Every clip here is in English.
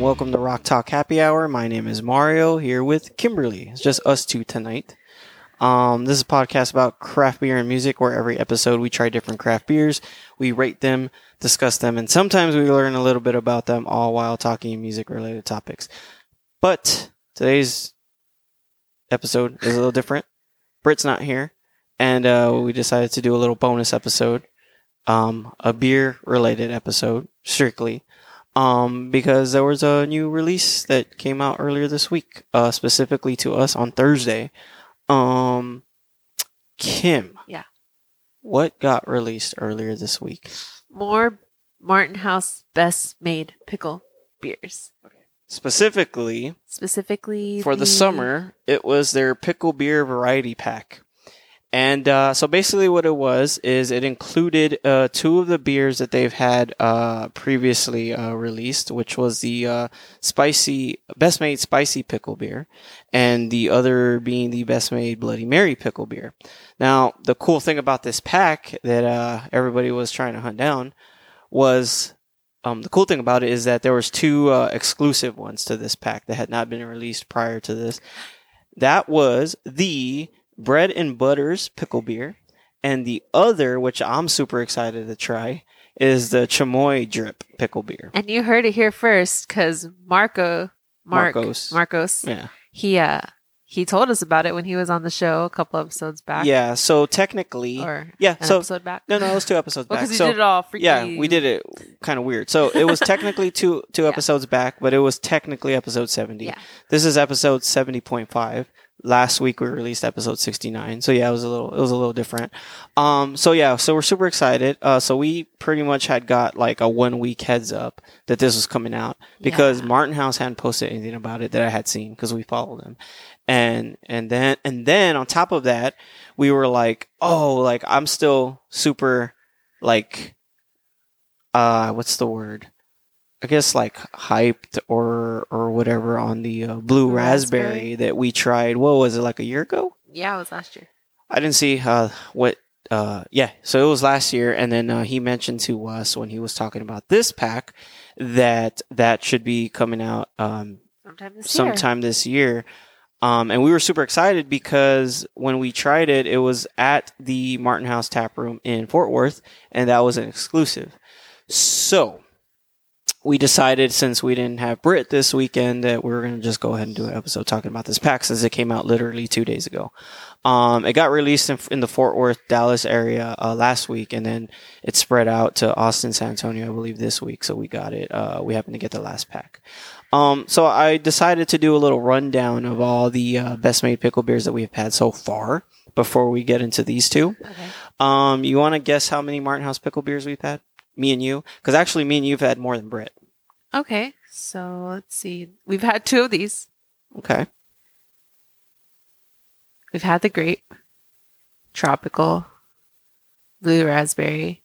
Welcome to Rock Talk Happy Hour. My name is Mario here with Kimberly. It's just us two tonight. Um, this is a podcast about craft beer and music where every episode we try different craft beers, we rate them, discuss them, and sometimes we learn a little bit about them all while talking music related topics. But today's episode is a little different. Britt's not here, and uh, we decided to do a little bonus episode, um, a beer related episode, strictly um, because there was a new release that came out earlier this week, uh, specifically to us on Thursday. Um, Kim. Yeah. What got released earlier this week? More Martin House best made pickle beers. Okay. Specifically, Specifically for the summer, it was their pickle beer variety pack. And uh, so basically, what it was is it included uh, two of the beers that they've had uh, previously uh, released, which was the uh, spicy best made spicy pickle beer, and the other being the best made Bloody Mary pickle beer. Now, the cool thing about this pack that uh, everybody was trying to hunt down was um, the cool thing about it is that there was two uh, exclusive ones to this pack that had not been released prior to this. That was the bread and butters pickle beer, and the other, which I'm super excited to try, is the chamoy drip pickle beer. And you heard it here first because Marco, Mark, Marcos. Marcos, Yeah, he uh he told us about it when he was on the show a couple episodes back. yeah. So technically, Or yeah. an So episode back. no, no, it was two episodes Well, back. because he So did it all freaky. yeah, we did it kind of weird. So it was technically two two Yeah. episodes back, but it was technically episode seventy. Yeah. This is episode seventy point five. Last week we released episode sixty nine. So yeah, it was a little it was a little different. Um so yeah, so we're super excited. Uh so we pretty much had got like a one week heads up that this was coming out because Yeah. Martin House hadn't posted anything about it that I had seen because we followed them. And and then and then on top of that, we were like, "Oh, like I'm still super like uh what's the word i guess like hyped or or whatever on the uh, blue raspberry. Raspberry. that we tried what was it like a year ago Yeah, it was last year. i didn't see uh what uh yeah so it was last year and then uh, he mentioned to us when he was talking about this pack that that should be coming out um Sometime this year. sometime this year. Um, and we were super excited because when we tried it, it was at the Martin House Tap Room in Fort Worth, and that was an exclusive. So we decided since we didn't have Brit this weekend that we are going to just go ahead and do an episode talking about this pack since it came out literally two days ago. Um, it got released in, in the Fort Worth, Dallas area uh, last week, and then it spread out to Austin, San Antonio, I believe, this week. So we got it. Uh, we happened to get the last pack. Um, so I decided to do a little rundown of all the uh, best made pickle beers that we've had so far before we get into these two. Okay. Um, you want to guess how many Martin House pickle beers we've had? Me and you, because actually, me and you've had more than Britt. Okay. So let's see. We've had two of these. Okay. We've had the grape, tropical, blue raspberry.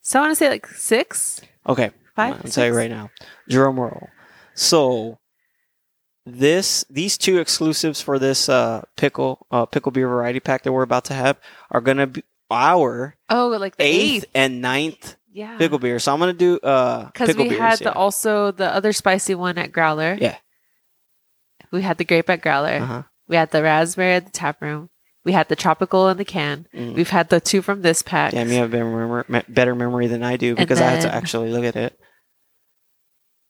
So I want to say like six, Okay. five. I'll tell you right now. Drum roll. So this these two exclusives for this uh pickle uh pickle beer variety pack that we're about to have are gonna be our Oh, like the eighth, eighth. and ninth Yeah. pickle beer. So I'm gonna do uh Because we beers, had yeah. the also the other spicy one at Growler. Yeah. We had the grape at Growler. uh-huh. We had the raspberry at the tap room. We had the tropical in the can. Mm. We've had the two from this pack. Damn, you have me- better memory than I do because I had to actually look at it.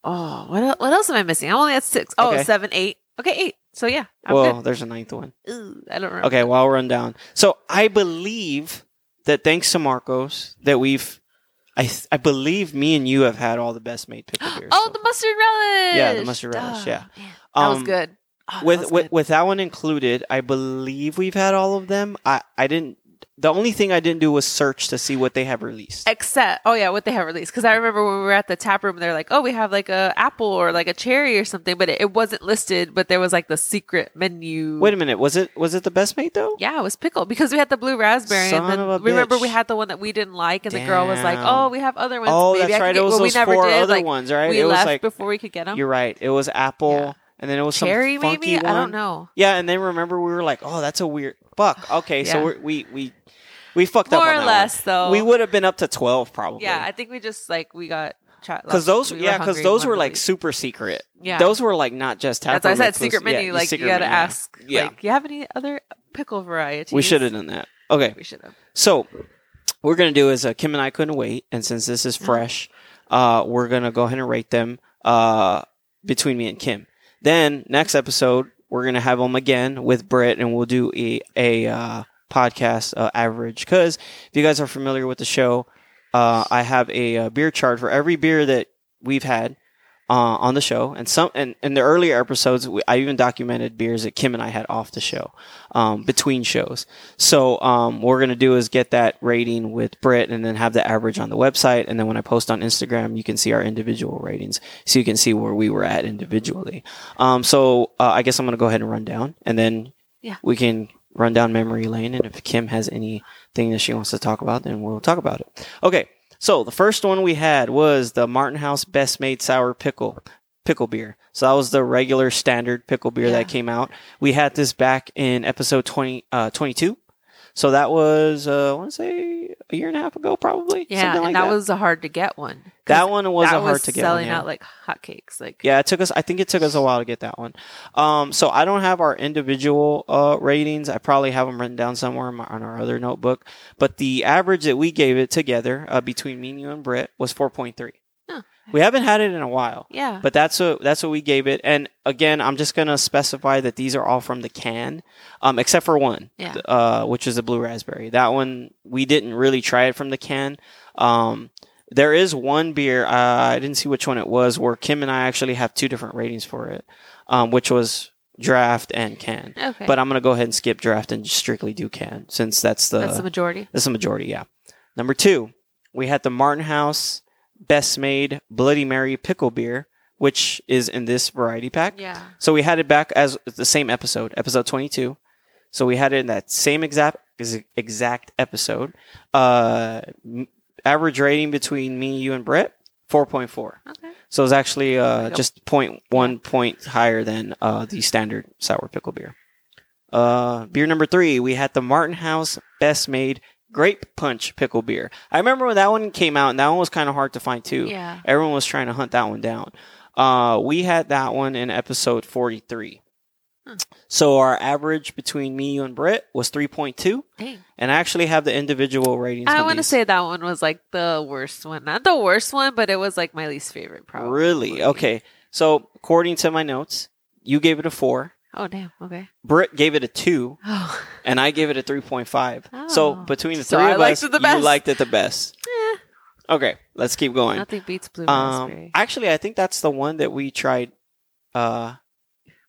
Oh, what el- what else am I missing? I'm only at six. Oh, Okay. seven, eight. Okay, eight. So yeah, I'm well, there's a ninth one. Ooh, I don't remember. Okay, well, I'll run down. So I believe that thanks to Marcos that we've, I th- I believe me and you have had all the best made pickle beers. Oh, so- the mustard relish. Yeah, the mustard relish, Duh, yeah. man, that was Um, good. Oh, with with with that one included, I believe we've had all of them. I I didn't. The only thing I didn't do was search to see what they have released. Except, oh yeah, what they have released. Because I remember when we were at the tap room, they're like, "Oh, we have like a apple or like a cherry or something," but it, it wasn't listed. But there was like the secret menu. Wait a minute, was it was it the best made though? Yeah, it was pickle because we had the blue raspberry, Son and then remember bitch. we had the one that we didn't like, and the girl was like, "Oh, we have other ones." Oh, Maybe that's right. get-" It was well, we those never four did. other like, ones, right? We it was left like before we could get them. you're right. It was apple, Yeah. And then it was Cherry, some funky maybe I don't know. Yeah, and then remember we were like, "Oh, that's a weird fuck." Okay, so we're, we we we fucked up More or that less, one. though. We would have been up to twelve probably. Yeah, I think we just like we got because those we yeah because those were like super secret. yeah. Those were like not just That's why I said secret menu. yeah, like secret you gotta ask. Yeah. Like, you have any other pickle varieties? We should have done that. Okay, We should have. so what we're gonna do is uh, Kim and I couldn't wait, and since this is fresh, uh, we're gonna go ahead and rate them uh, between me and Kim. Then next episode, we're gonna have them again with Britt, and we'll do a a uh, podcast uh, average. Because if you guys are familiar with the show, uh, I have a, uh beer chart for every beer that we've had. Uh, on the show, and some, and in the earlier episodes, we, I even documented beers that Kim and I had off the show, um, between shows. So um, what we're gonna do is get that rating with Britt, and then have the average on the website. And then when I post on Instagram, you can see our individual ratings, so you can see where we were at individually. Um, so uh, I guess I'm gonna go ahead and run down, and then Yeah. we can run down memory lane. And if Kim has anything that she wants to talk about, then we'll talk about it. Okay. So the first one we had was the Martin House Best Made Sour Pickle pickle beer. So that was the regular standard pickle beer Yeah. that came out. We had this back in episode 20, uh, 22. So that was, uh, I want to say a year and a half ago, probably. Yeah, like that, that. was a hard to get one. That one was that a hard was to get. selling one, yeah. out like hotcakes. Like Yeah, it took us. I think it took us a while to get that one. Um, so I don't have our individual uh, ratings. I probably have them written down somewhere on, my, on our other notebook. But the average that we gave it together uh, between me, and you, and Britt was four point three. Oh. We haven't had it in a while, yeah, but that's what that's what we gave it. And again, I'm just gonna specify that these are all from the can, um, except for one, Yeah. uh, which is a blue raspberry. That one we didn't really try it from the can. Um, there is one beer uh, I didn't see which one it was where Kim and I actually have two different ratings for it, um, which was draft and can. okay. But I'm gonna go ahead and skip draft and just strictly do can since that's the that's the majority. that's the majority. Yeah. Number two, we had the Martin House Best Made Bloody Mary Pickle Beer, which is in this variety pack. Yeah, So we had it back as the same episode, episode 22. So we had it in that same exact exact episode. Uh, average rating between me, you, and Brett, 4.4. okay. So it's actually uh, just point one point higher than uh, the standard sour pickle beer. Uh, beer number three, we had the Martin House Best Made Grape Punch Pickle Beer. I remember when that one came out, and that one was kind of hard to find too. Yeah, Everyone was trying to hunt that one down. Uh, we had that one in episode 43. So our average between me, you, and Britt was 3.2. dang. And I actually have the individual ratings. I want to say that one was like the worst one. Not the worst one, but it was like my least favorite. Probably. Really? Okay. So according to my notes, you gave it a four. Oh damn. Okay. Britt gave it a two, Oh. and I gave it a three point five. So Oh. between the So three of liked us, it the you liked it the best. Eh, Okay, let's keep going. nothing beats blue Um, raspberry. actually, I think that's the one that we tried. Uh,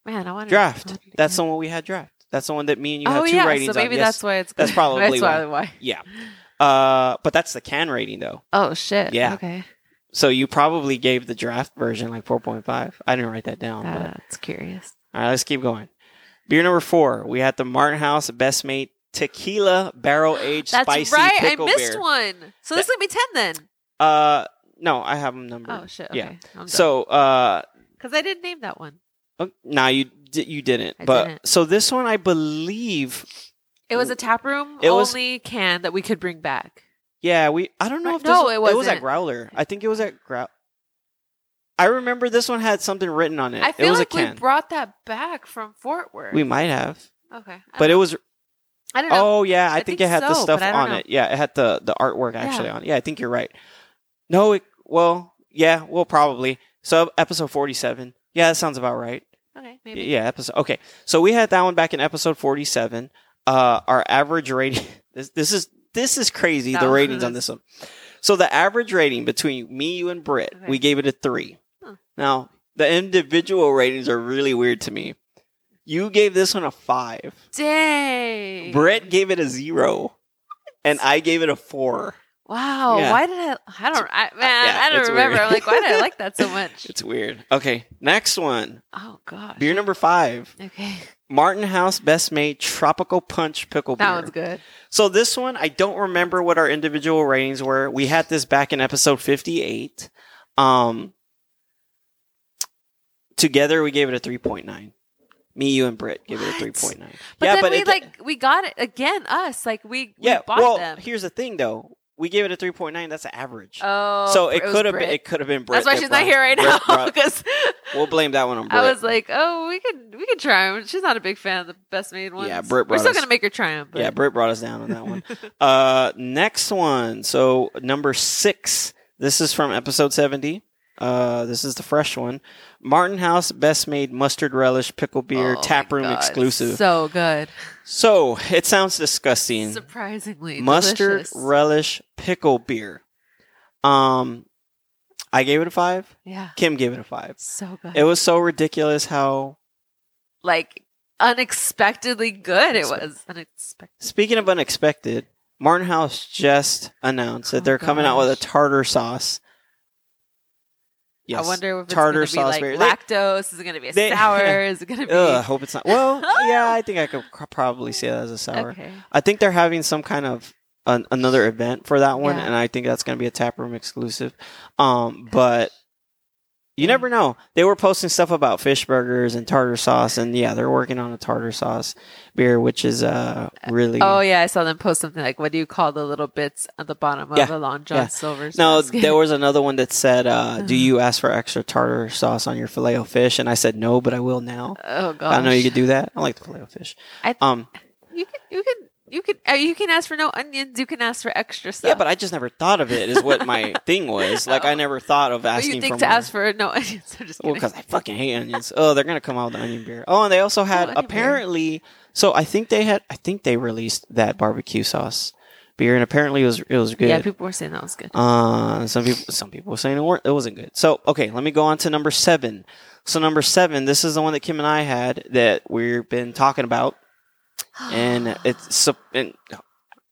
Man, I want draft. That's the one we had draft. That's the one that me and you oh had two yeah, ratings so maybe on. Yes. that's why it's. that's probably that's why. why. yeah. Uh, but that's the can rating though. Oh shit. Yeah. Okay. So you probably gave the draft version like four point five. I didn't write that down. but That's curious. All right, let's keep going. Beer number four, we had the Martin House Best Made Tequila Barrel Aged That's Spicy right. I missed Beer. one. So this is gonna be ten then. Uh, no, I have them numbered. Oh shit. Yeah. Okay. I'm So, uh, because I didn't name that one. Oh, nah, you you didn't. I but didn't. so this one, I believe, It was a tap room It was- only can that we could bring back. yeah, we. I don't know if this no, one- it It was at. Growler. I think it was at Grow. I remember this one had something written on it. I it feel was like a we brought that back from Fort Worth. we might have, okay, but it was. I don't know. Oh yeah, I, I think, think it had the stuff but I don't on know. it. Yeah, it had the the artwork actually Yeah. on it. Yeah, I think you're right. No, it, well, yeah, well, probably. So episode forty-seven. Yeah, that sounds about right. Okay, maybe. Yeah, episode. Okay, so we had that one back in episode forty-seven. Uh, our average rating. This this is this is crazy. The ratings on this one. So the average rating between me, you, and Britt, Okay. we gave it a three. Huh. Now the individual ratings are really weird to me. You gave this one a five. Dang. Brett gave it a zero, and I gave it a four. Wow. Yeah. Why did I? I don't. I, man, Yeah, I don't remember. weird. I'm like, why did I like that so much? It's weird. Okay, next one. oh gosh. Beer number five. Okay. Martin House Best Made Tropical Punch Pickle That Beer. one's good. So this one, I don't remember what our individual ratings were. We had this back in episode 58. Um, together, we gave it a 3.9. Me, you, and Britt gave it a 3.9. But yeah, then but we it, like we got it again. Us like we, we yeah. bought Well, them. here's the thing, though. We gave it a three point nine. That's an average. Oh, so it could have been. It could have been. Brit That's why she's not here right Brit now because we'll blame that one on Brit. I was like, oh, we could we could try 'em. She's not a big fan of the best made ones. Yeah, Brit We're still us- gonna make her try 'em, But yeah, Britt brought us down on that one. uh, next one. So number six. This is from episode seventy. Uh, this is the fresh one. Martin House Best Made Mustard Relish Pickle Beer Oh Tap Room exclusive. So good. So it sounds disgusting. Surprisingly Mustard delicious. Relish Pickle Beer. Um, I gave it a five. Yeah, Kim gave it a five. so good. It was so ridiculous how. like unexpectedly good. It was unexpected. Speaking of unexpected, Martin House just announced that Oh, they're coming out with a tartar sauce. Yes, I wonder if it's tartar going to be like beer. They- lactose. Is it going to be a they- sour? Is it going to be? Ugh, I hope it's not. Well, yeah, I think I could probably say that as a sour. Okay. I think they're having some kind of an, another event for that one, Yeah. and I think that's going to be a taproom exclusive. Um, but you Yeah. never know. They were posting stuff about fish burgers and tartar sauce, and yeah, they're working on a tartar sauce beer, which is uh really. Oh yeah, I saw them post something like, "What do you call the little bits at the bottom of Yeah, the Long John yeah. Silver's?" No, there was another one that said, uh. "Do you ask for extra tartar sauce on your filet o fish?" And I said no, but I will now. Oh gosh, I know you could do that. I like the filet o fish. I- um, You can. You can. You can. Uh, you can ask for no onions. You can ask for extra stuff. yeah, but I just never thought of it. Is what my thing was. Like I never thought of But asking you think for to more. ask for no onions? I'm just Well, because I fucking hate onions. Oh, they're gonna come out with the onion beer. Oh, and they also had beer. apparently. So I think they had. I think they released that barbecue sauce beer, and apparently it was it was good. yeah, people were saying that was good. Uh, some people some people were saying it, weren't, it wasn't good. So okay, let me go on to number seven. So number seven, this is the one that Kim and I had that we've been talking about, and it's so and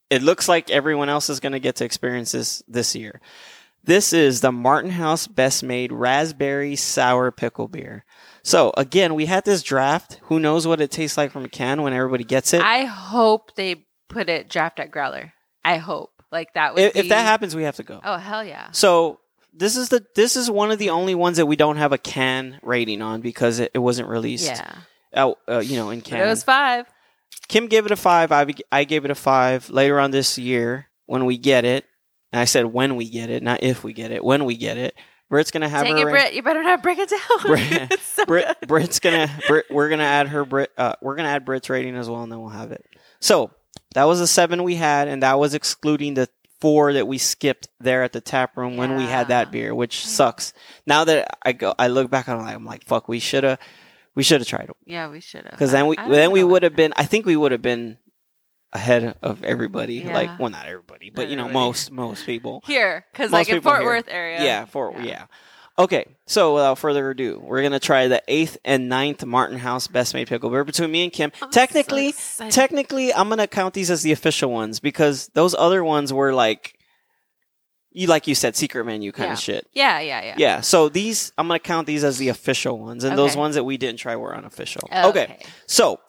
it looks like everyone else is going to get to experience this this year. This is the Martin House Best Made Raspberry Sour Pickle Beer. So again, we had this draft. Who knows what it tastes like from a can when everybody gets it? I hope they put it draft at Growler. I hope like that would if, be. if that happens, we have to go. oh hell yeah! So this is the this is one of the only ones that we don't have a can rating on because it, it wasn't released. Yeah, out, uh, you know, in but can. it was five. Kim gave it a five. I I gave it a five later on this year when we get it. And I said when we get it, not if we get it. When we get it, Britt's gonna have Dang her. it, Britt! You better not break it down. Brit- It's so Brit, good. Brit's gonna Brit, we're gonna add her Brit uh, we're gonna add Brit's rating as well and then we'll have it. So that was the seven we had and that was excluding the four that we skipped there at the tap room when we had that beer, which sucks. Now that I go I look back on it I'm like fuck we should have we should have tried it Yeah, we should have. because then we then we would have been I think we would have been ahead of everybody Yeah. like well not everybody but Not you know everybody. most most people here because like in Fort here. Worth area. yeah, Fort yeah. Okay, so without further ado, we're gonna try the eighth and ninth Martin House Best Made Pickle Beer between me and Kim. I'm so technically, excited. technically, I'm gonna count these as the official ones because those other ones were like, you like you said, secret menu kind Yeah. of shit. yeah, yeah, yeah. Yeah, so these I'm gonna count these as the official ones, and those ones that we didn't try were unofficial. Okay, so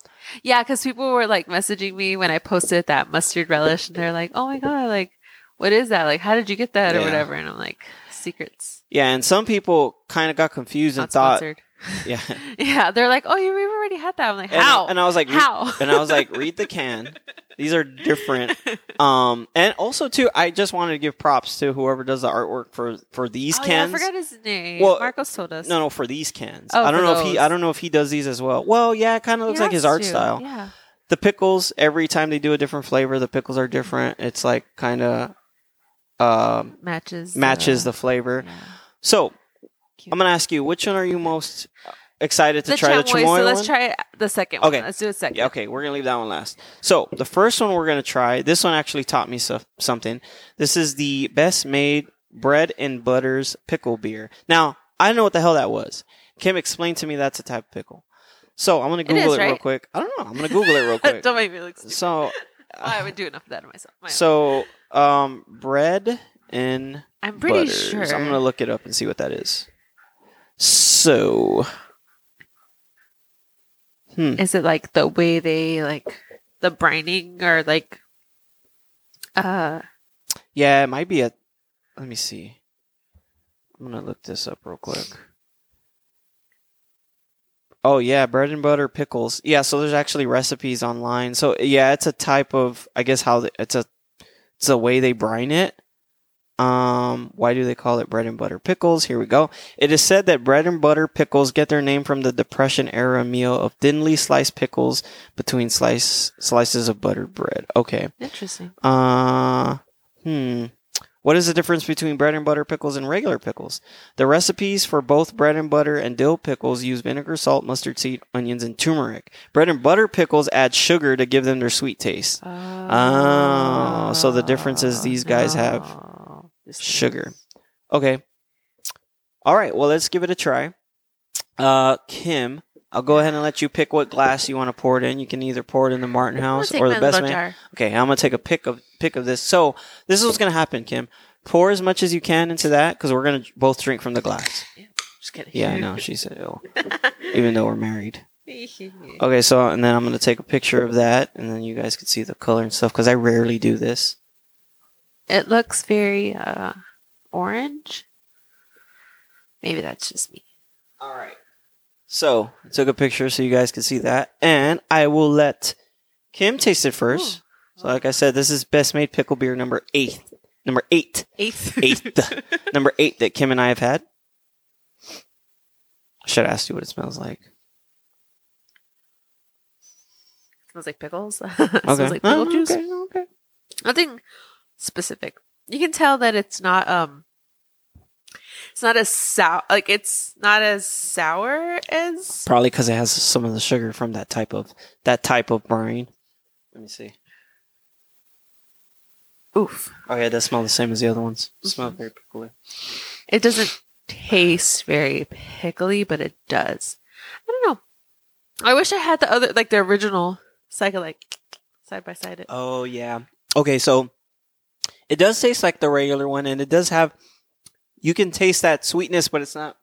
Yeah, because people were like messaging me when I posted that mustard relish, and they're like, "Oh my god, like, what is that? Like, how did you get that or Yeah. whatever?" And I'm like, "Secrets, yeah, and some people kind of got confused and thought, sponsored." Yeah, yeah, they're like, "Oh, you we've already had that." I'm like, And- "How?" And, I was like, How? and I was like, read the can. These are different. Um, and also too, I just wanted to give props to whoever does the artwork for for these oh, yeah, I forgot his name. Well, Marcos told us. no, no, for these cans. Oh, I don't know if he. I don't know if he does these as well. Well, yeah, it kind of He looks like his art to. style. Yeah, The pickles every time they do a different flavor, the pickles are different. It's like kind of um matches matches uh, the flavor. yeah. So Cute. I'm gonna ask you, which one are you most excited to the try? the chamoy. chamoy So let's one? try the second Okay. one. Let's do a second. Yeah, okay, we're gonna leave that one last. So the first one we're gonna try. This one actually taught me so- something. This is the best made bread and butters pickle beer. Now I don't know what the hell that was. Kim explained to me that's a type of pickle. So I'm gonna Google is, it, real quick. I don't know. I'm gonna Google it real quick. Don't make me look stupid. so, I would do enough of that to myself. My- so um, bread and I'm pretty butters. sure. I'm gonna look it up and see what that is. So, hmm. Is it like the way they like the brining or like uh Yeah, it might be a. Let me see. I'm gonna look this up real quick. Oh yeah, bread and butter pickles. Yeah, so there's actually recipes online. So yeah, it's a type of. I guess how the, it's a. It's a way they brine it. Um, why do they call it bread and butter pickles? Here we go. It is said that bread and butter pickles get their name from the Depression era meal of thinly sliced pickles between slice slices of buttered bread. Okay. Interesting. Uh, hmm. What is the difference between bread and butter pickles and regular pickles? The recipes for both bread and butter and dill pickles use vinegar, salt, mustard seed, onions, and turmeric. Bread and butter pickles add sugar to give them their sweet taste. Oh, so the difference is these guys have Sugar. Okay. All right. Well, let's give it a try. Uh, Kim, I'll go ahead and let you pick what glass you want to pour it in. You can either pour it in the Martin House or the Best Man. jar. Okay, I'm gonna take a pick of pick of this. So this is what's gonna happen, Kim. Pour as much as you can into that because we're gonna both drink from the glass. Just kidding. Yeah, I know. She said, "Oh," even though we're married. Okay, so and then I'm gonna take a picture of that, and then you guys can see the color and stuff because I rarely do this. It looks very uh, orange. Maybe that's just me. All right. So I took a picture so you guys can see that, and I will let Kim taste it first. So, like I said, this is best made pickle beer number eight. Number eight. Eighth. Eighth. number eight that Kim and I have had. I should ask you what it smells like. smells like pickles. Okay. smells like pickle Oh, juice. Okay, okay. Nothing specific. You can tell that it's not um it's not as sour like it's not as sour as Probably because it has some of the sugar from that type of that type of brine. Let me see. oof. Oh yeah, it does smell the same as the other ones. Smell very pickly. It doesn't taste very pickly, but it does. I don't know. I wish I had the other like the original so I could like side by side it. Oh yeah. Okay, so it does taste like the regular one, and it does have. You can taste that sweetness, but it's not.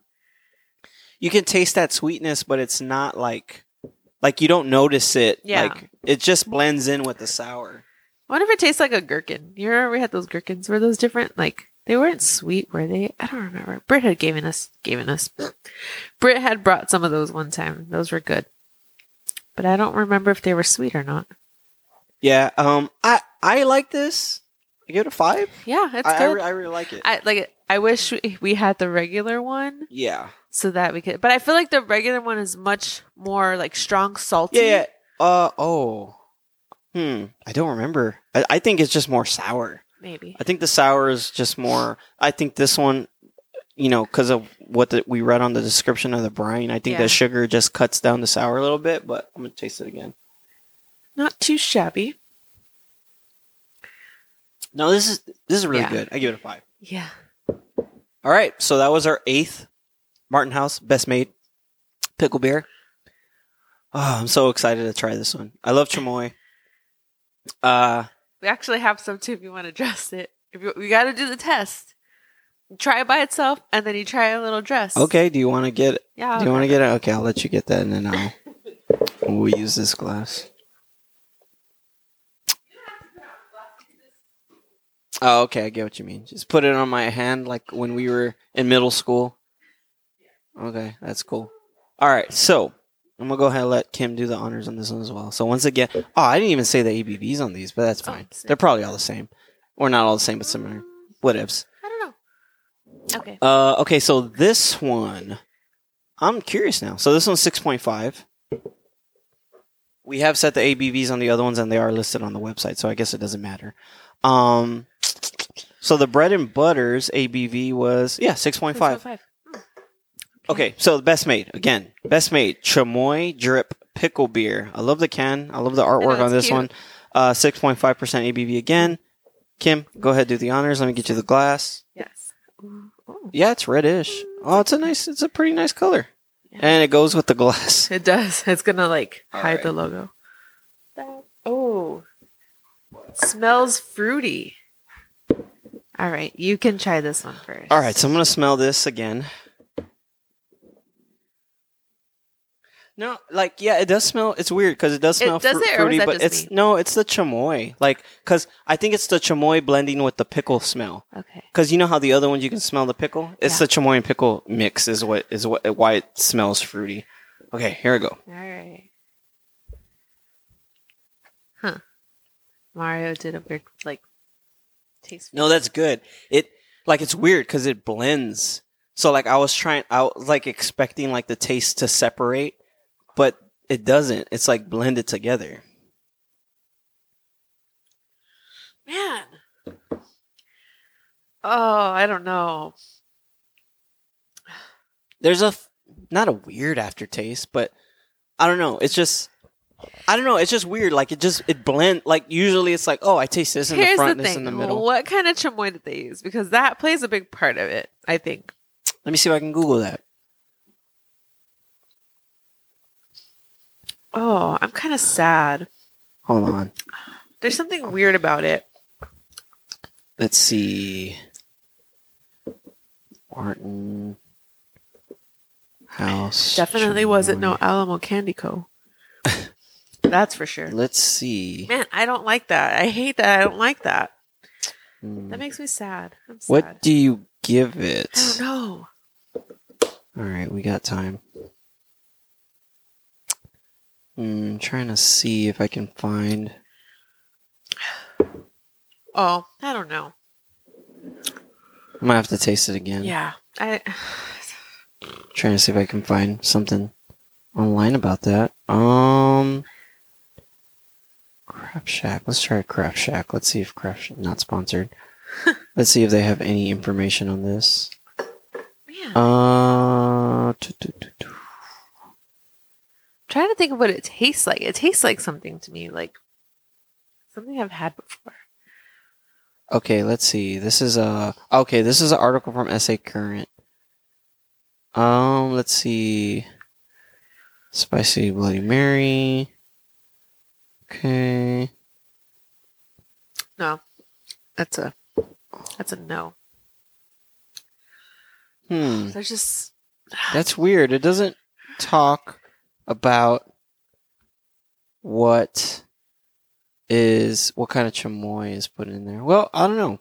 You can taste that sweetness, but it's not like, like you don't notice it. Yeah. Like it just blends in with the sour. I wonder if it tastes like a gherkin. You remember we had those gherkins? Were those different? Like they weren't sweet, were they? I don't remember. Britt had given us given us. Britt had brought some of those one time. Those were good, but I don't remember if they were sweet or not. Yeah. Um. I I like this. I give it a five. Yeah, it's I, I, good. re- I really like it. I like. it. I wish we- we had the regular one yeah. so that we could. But I feel like the regular one is much more like strong, salty. Yeah. Yeah. Uh. Oh. Hmm. I don't remember. I, I think it's just more sour. maybe. I think the sour is just more. I think this one, you know, because of what the, we read on the description of the brine, I think Yeah. the sugar just cuts down the sour a little bit. But I'm gonna taste it again. Not too shabby. No, this is this is really Yeah. good. I give it a five. Yeah. All right, so that was our eighth Martin House best made pickle beer. Oh, I'm so excited to try this one. I love chamoy. Uh, We actually have some too if you want to dress it. If you, we got to do the test. Try it by itself, and then you try a little dress. okay. Do you want to get? Yeah. Do you want to get it? Okay, I'll let you get that, and then I'll we'll use this glass. Oh, okay. I get what you mean. Just put it on my hand, like when we were in middle school. Okay, that's cool. All right, so I'm gonna go ahead and let Kim do the honors on this one as well. So once again, oh, I didn't even say the ABVs on these, but that's Oh, fine. sick. They're probably all the same, or not all the same, but similar. Whatevs. I don't know. Okay. Uh, okay, so this one, I'm curious now. So this one's six point five. We have set the ABVs on the other ones, and they are listed on the website, so I guess it doesn't matter. Um, so the bread and butters ABV was yeah six point five. Okay, so the best made again, best made chamoy drip pickle beer. I love the can. I love the artwork know, on this cute. one. Uh, six point five percent ABV again. Kim, go ahead do the honors. Let me get you the glass. Yes. Ooh, ooh. Yeah, it's reddish. Oh, it's a nice. It's a pretty nice color, Yeah. and it goes with the glass. It does. It's gonna like All hide right. the logo. Oh, smells fruity. All right, you can try this one first. All right, so I'm gonna smell this again. No, like yeah, it does smell. It's weird because it does It- smell does fru- it, fruity, but it's me? no, it's the chamoy. Like because I think it's the chamoy blending with the pickle smell. Okay. Because you know how the other ones you can smell the pickle. It's Yeah. the chamoy and pickle mix is what is what why it smells fruity. Okay, here we go. All right. Huh. Mario did a weird like taste. No, that's good. It like it's weird because it blends. So like I was trying, I was like expecting like the taste to separate, but it doesn't. It's like blended together. Man. Oh, I don't know. There's a not a weird aftertaste, but I don't know. It's just I don't know. It's just weird. Like it just it blend. Like usually it's like oh I taste this in the Here's front, the this thing. in the middle. What kind of chamoy did they use? Because that plays a big part of it, I think. Let me see if I can Google that. Oh, I'm kind of sad. Hold on. There's something weird about it. Let's see. Martin House. Definitely wasn't no Alamo Candy Co. That's for sure. Let's see. Man, I don't like that. I hate that. I don't like that. Hmm. That makes me sad. I'm sad. What do you give I it? don't know. All right, we got time. Hmm, trying to see if I can find. Oh, I don't know. I might have to taste it again. Yeah. I Trying to see if I can find something online about that. Um, Crap Shack. Let's try Crap Shack. Let's see if Crap Shack not sponsored. Let's see if they have any information on this. man, Uh, tu. trying to think of what it tastes like. It tastes like something to me, like something I've had before. Okay, let's see. This is a okay. This is an article from SA Current. Um, let's see. Spicy Bloody Mary. Okay. No, that's a that's a no. Hmm. There's just That's weird. It doesn't talk about what is what kind of chamoy is put in there. Well, I don't know.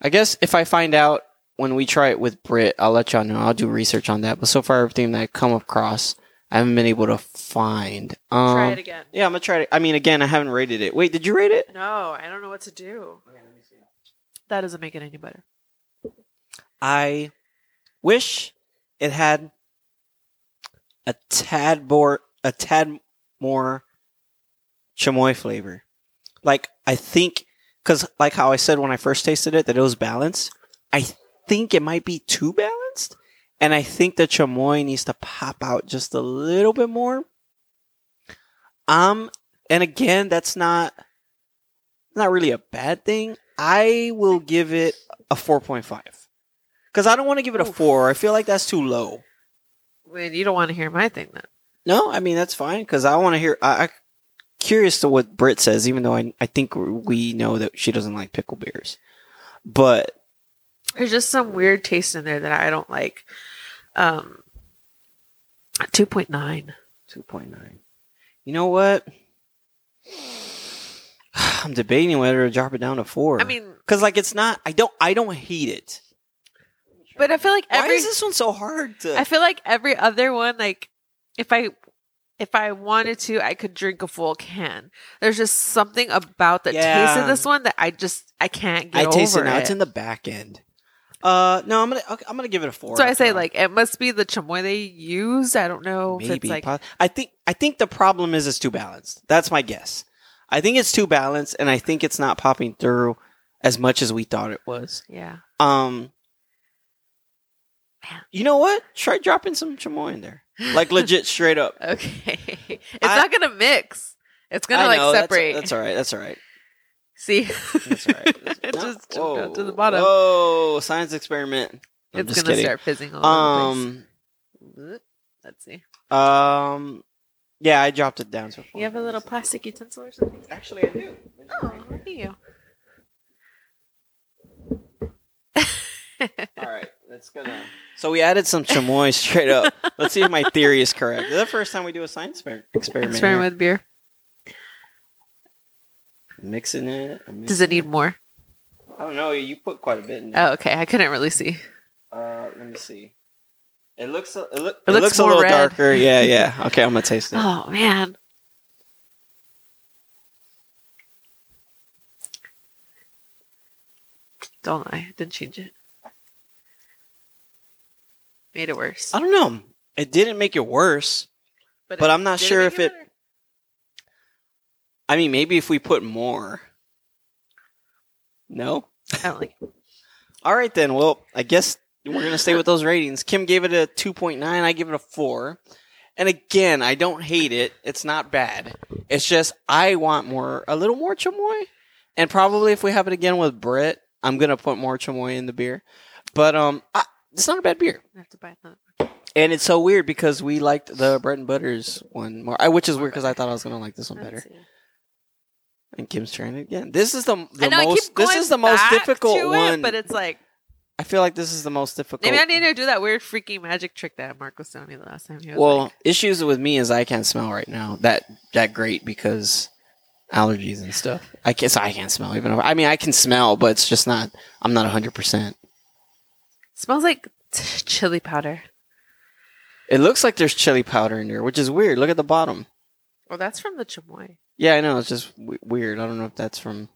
I guess if I find out when we try it with Brit, I'll let y'all know. I'll do research on that. But so far, everything that I come across, I haven't been able to find. Um, try it again. Yeah, I'm gonna try it. I mean, again, I haven't rated it. Wait, did you rate it? No, I don't know what to do. That doesn't make it any better. I wish it had a tad more a tad more chamoy flavor. Like I think cuz like how I said when I first tasted it that it was balanced, I think it might be too balanced and I think the chamoy needs to pop out just a little bit more. Um and again, that's not not really a bad thing. I will give it a 4.5. Because I don't want to give it a four. I feel like that's too low. Well, you don't want to hear my thing then. No, I mean that's fine because I want to hear. I, I curious to what Britt says, even though I I think we know that she doesn't like pickle beers, but There's just some weird taste in there that I don't like. Um, two point nine. two point nine. You know what? I'm debating whether to drop it down to four. I mean, because like it's not. I don't. I don't hate it. but I feel like Why every is this one so hard to? I feel like every other one, like if I if I wanted to, I could drink a full can. There's just something about the taste of this one that I just I can't get I taste over it now. it. It's in the back end. Uh, no, I'm gonna. I'm gonna give it a four. so I say like it must be the chamoy they used. I don't know if it's Maybe. like I think I think the problem is it's too balanced. That's my guess. I think it's too balanced, and I think it's not popping through as much as we thought it was. yeah. Um, you know what? Try dropping some chamoy in there, like legit, straight up. Okay, it's I- not gonna mix. It's gonna I like know, that's- separate. That's, all right. That's all right. See, That's all right. That's- it no, just jumped out to the bottom. Whoa, science experiment. I'm it's just gonna kidding. start fizzing all over the Um, place. Let's see. um, yeah, I dropped it down. So You have a little plastic utensil or something? Actually, I do. Oh, look at you. All right, that's gonna. So we added some chamoy straight up. Let's see if my theory is correct. This is the first time we do a science exper- experiment. Experiment here. with beer. Mixing it. I'm Does it mixing need more? I don't know. You put quite a bit in there. Oh, okay. I couldn't really see. Uh, let me see. It looks. A, it, look, It it, looks looks, a little red. darker. Yeah, yeah. Okay, I'm gonna taste it. Oh man. Don't lie. Didn't change it. made it worse. I don't know. It didn't make it worse. but it- I'm not sure if it- better? I mean, maybe if we put more. No. I don't like. It. All right then. Well, I guess we're gonna stay with those ratings. Kim gave it a two point nine. I give it a four. And again, I don't hate it. It's not bad. It's just I want more, a little more chamoy. And probably if we have it again with Brett, I'm gonna put more chamoy in the beer. But um, I, it's not a bad beer. I have to buy another. And it's so weird because we liked the bread and butters one more, I, which is weird because I thought I was gonna like this one better. And Kim's trying it again. This is the, the know I most. keep This going is the most back difficult to it, one. but it's like I feel like this is the most difficult. maybe I need to do that weird freaking magic trick that Mark was telling me the last time. He was well, like, issues with me is I can't smell right now. That that great because allergies and stuff. I can't. So I can't smell even. If, I mean, I can smell, but it's just not. I'm not 100. percent smells like t- chili powder. It looks like there's chili powder in there, which is weird. Look at the bottom. Well, that's from the chamoy. Yeah, I know. It's just w- weird. I don't know if that's from.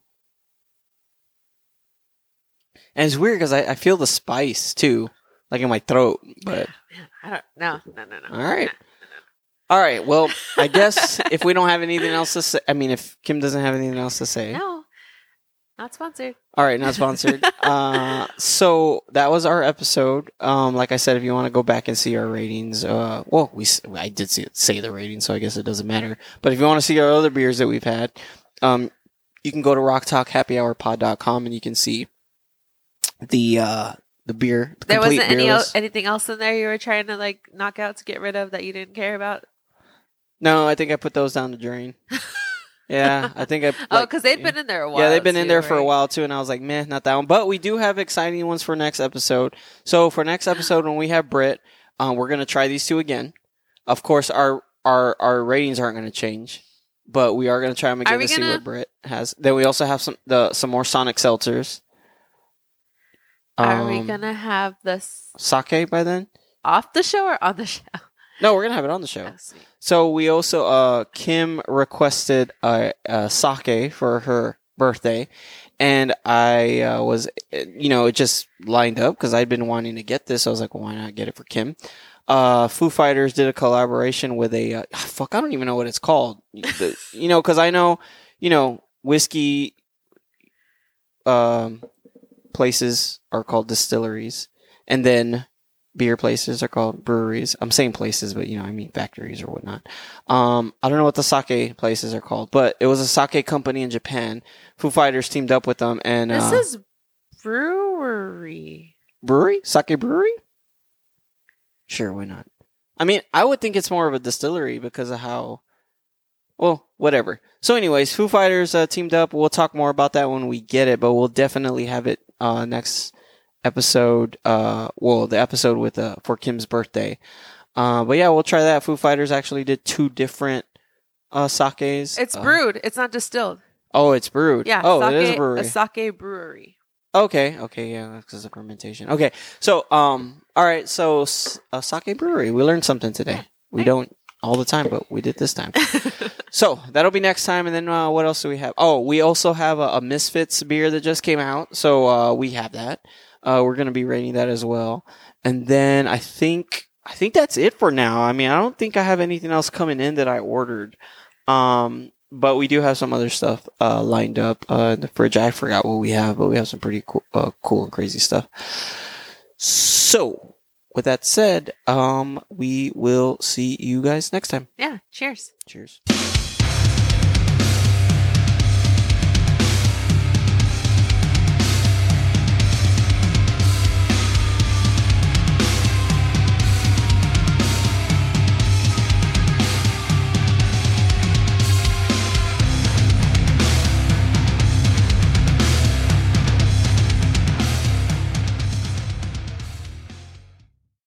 And it's weird because I, I feel the spice too, like in my throat. But I don't. No, no, no, no. all right, all right. Well, I guess if we don't have anything else to say, I mean, if Kim doesn't have anything else to say, No, not sponsored. all right, not sponsored. uh, so that was our episode. Um, like I said, if you want to go back and see our ratings, uh, well, we I did see, say the ratings, so I guess it doesn't matter. But if you want to see our other beers that we've had, um, you can go to rocktalkhappyhourpod.com and you can see the uh the beer. The There wasn't any list. anything else in there you were trying to like knock out to get rid of that you didn't care about. No, I think I put those down the drain. yeah, I think I. oh, because they'd been in there a while. Yeah, they've been in too, there for a while too, and I was like, meh, not that one. But we do have exciting ones for next episode. So for next episode, when we have Brit, um, we're gonna try these two again. Of course, our our our ratings aren't gonna change, but we are gonna try them again to see gonna- what Brit has. Then we also have some the some more Sonic seltzers. Are we Um, gonna have this sake by then? off the show or on the show? No, we're gonna have it on the show. Oh. So we also uh Kim requested a, a sake for her birthday, and I uh, was you know it just lined up because I'd been wanting to get this. I was like, well, why not get it for Kim? Uh, Foo Fighters did a collaboration with a uh, fuck. I don't even know what it's called. You know, because I know you know whiskey um places are called distilleries, and then beer places are called breweries. I'm saying places, but you know, I mean factories or whatnot. Um, I don't know what the sake places are called, but it was a sake company in Japan. Foo Fighters teamed up with them and This uh, is brewery. brewery, sake brewery. Sure, why not? I mean, I would think it's more of a distillery because of how. Well, whatever. So, anyways, Foo Fighters uh, teamed up. We'll talk more about that when we get it, but we'll definitely have it uh, next episode. Uh, well, the episode with uh, for Kim's birthday. Uh, but yeah, we'll try that. Foo Fighters actually did two different uh, sakes. It's Uh, brewed. It's not distilled. Oh, it's brewed. Yeah. Oh, sake, it is a brewery. A sake brewery. Okay, okay, yeah, because of fermentation. Okay, so um, all right, so uh, sake brewery. We learned something today. We don't all the time, but we did this time. so that'll be next time. And then uh, what else do we have? Oh, we also have a, a Misfits beer that just came out. So uh, we have that. Uh, we're gonna be rating that as well. And then I think I think that's it for now. I mean, I don't think I have anything else coming in that I ordered. Um, but we do have some other stuff uh, lined up uh, in the fridge. I forgot what we have, but we have some pretty cool, uh, cool and crazy stuff. So, with that said, um, we will see you guys next time. yeah. Cheers. Cheers.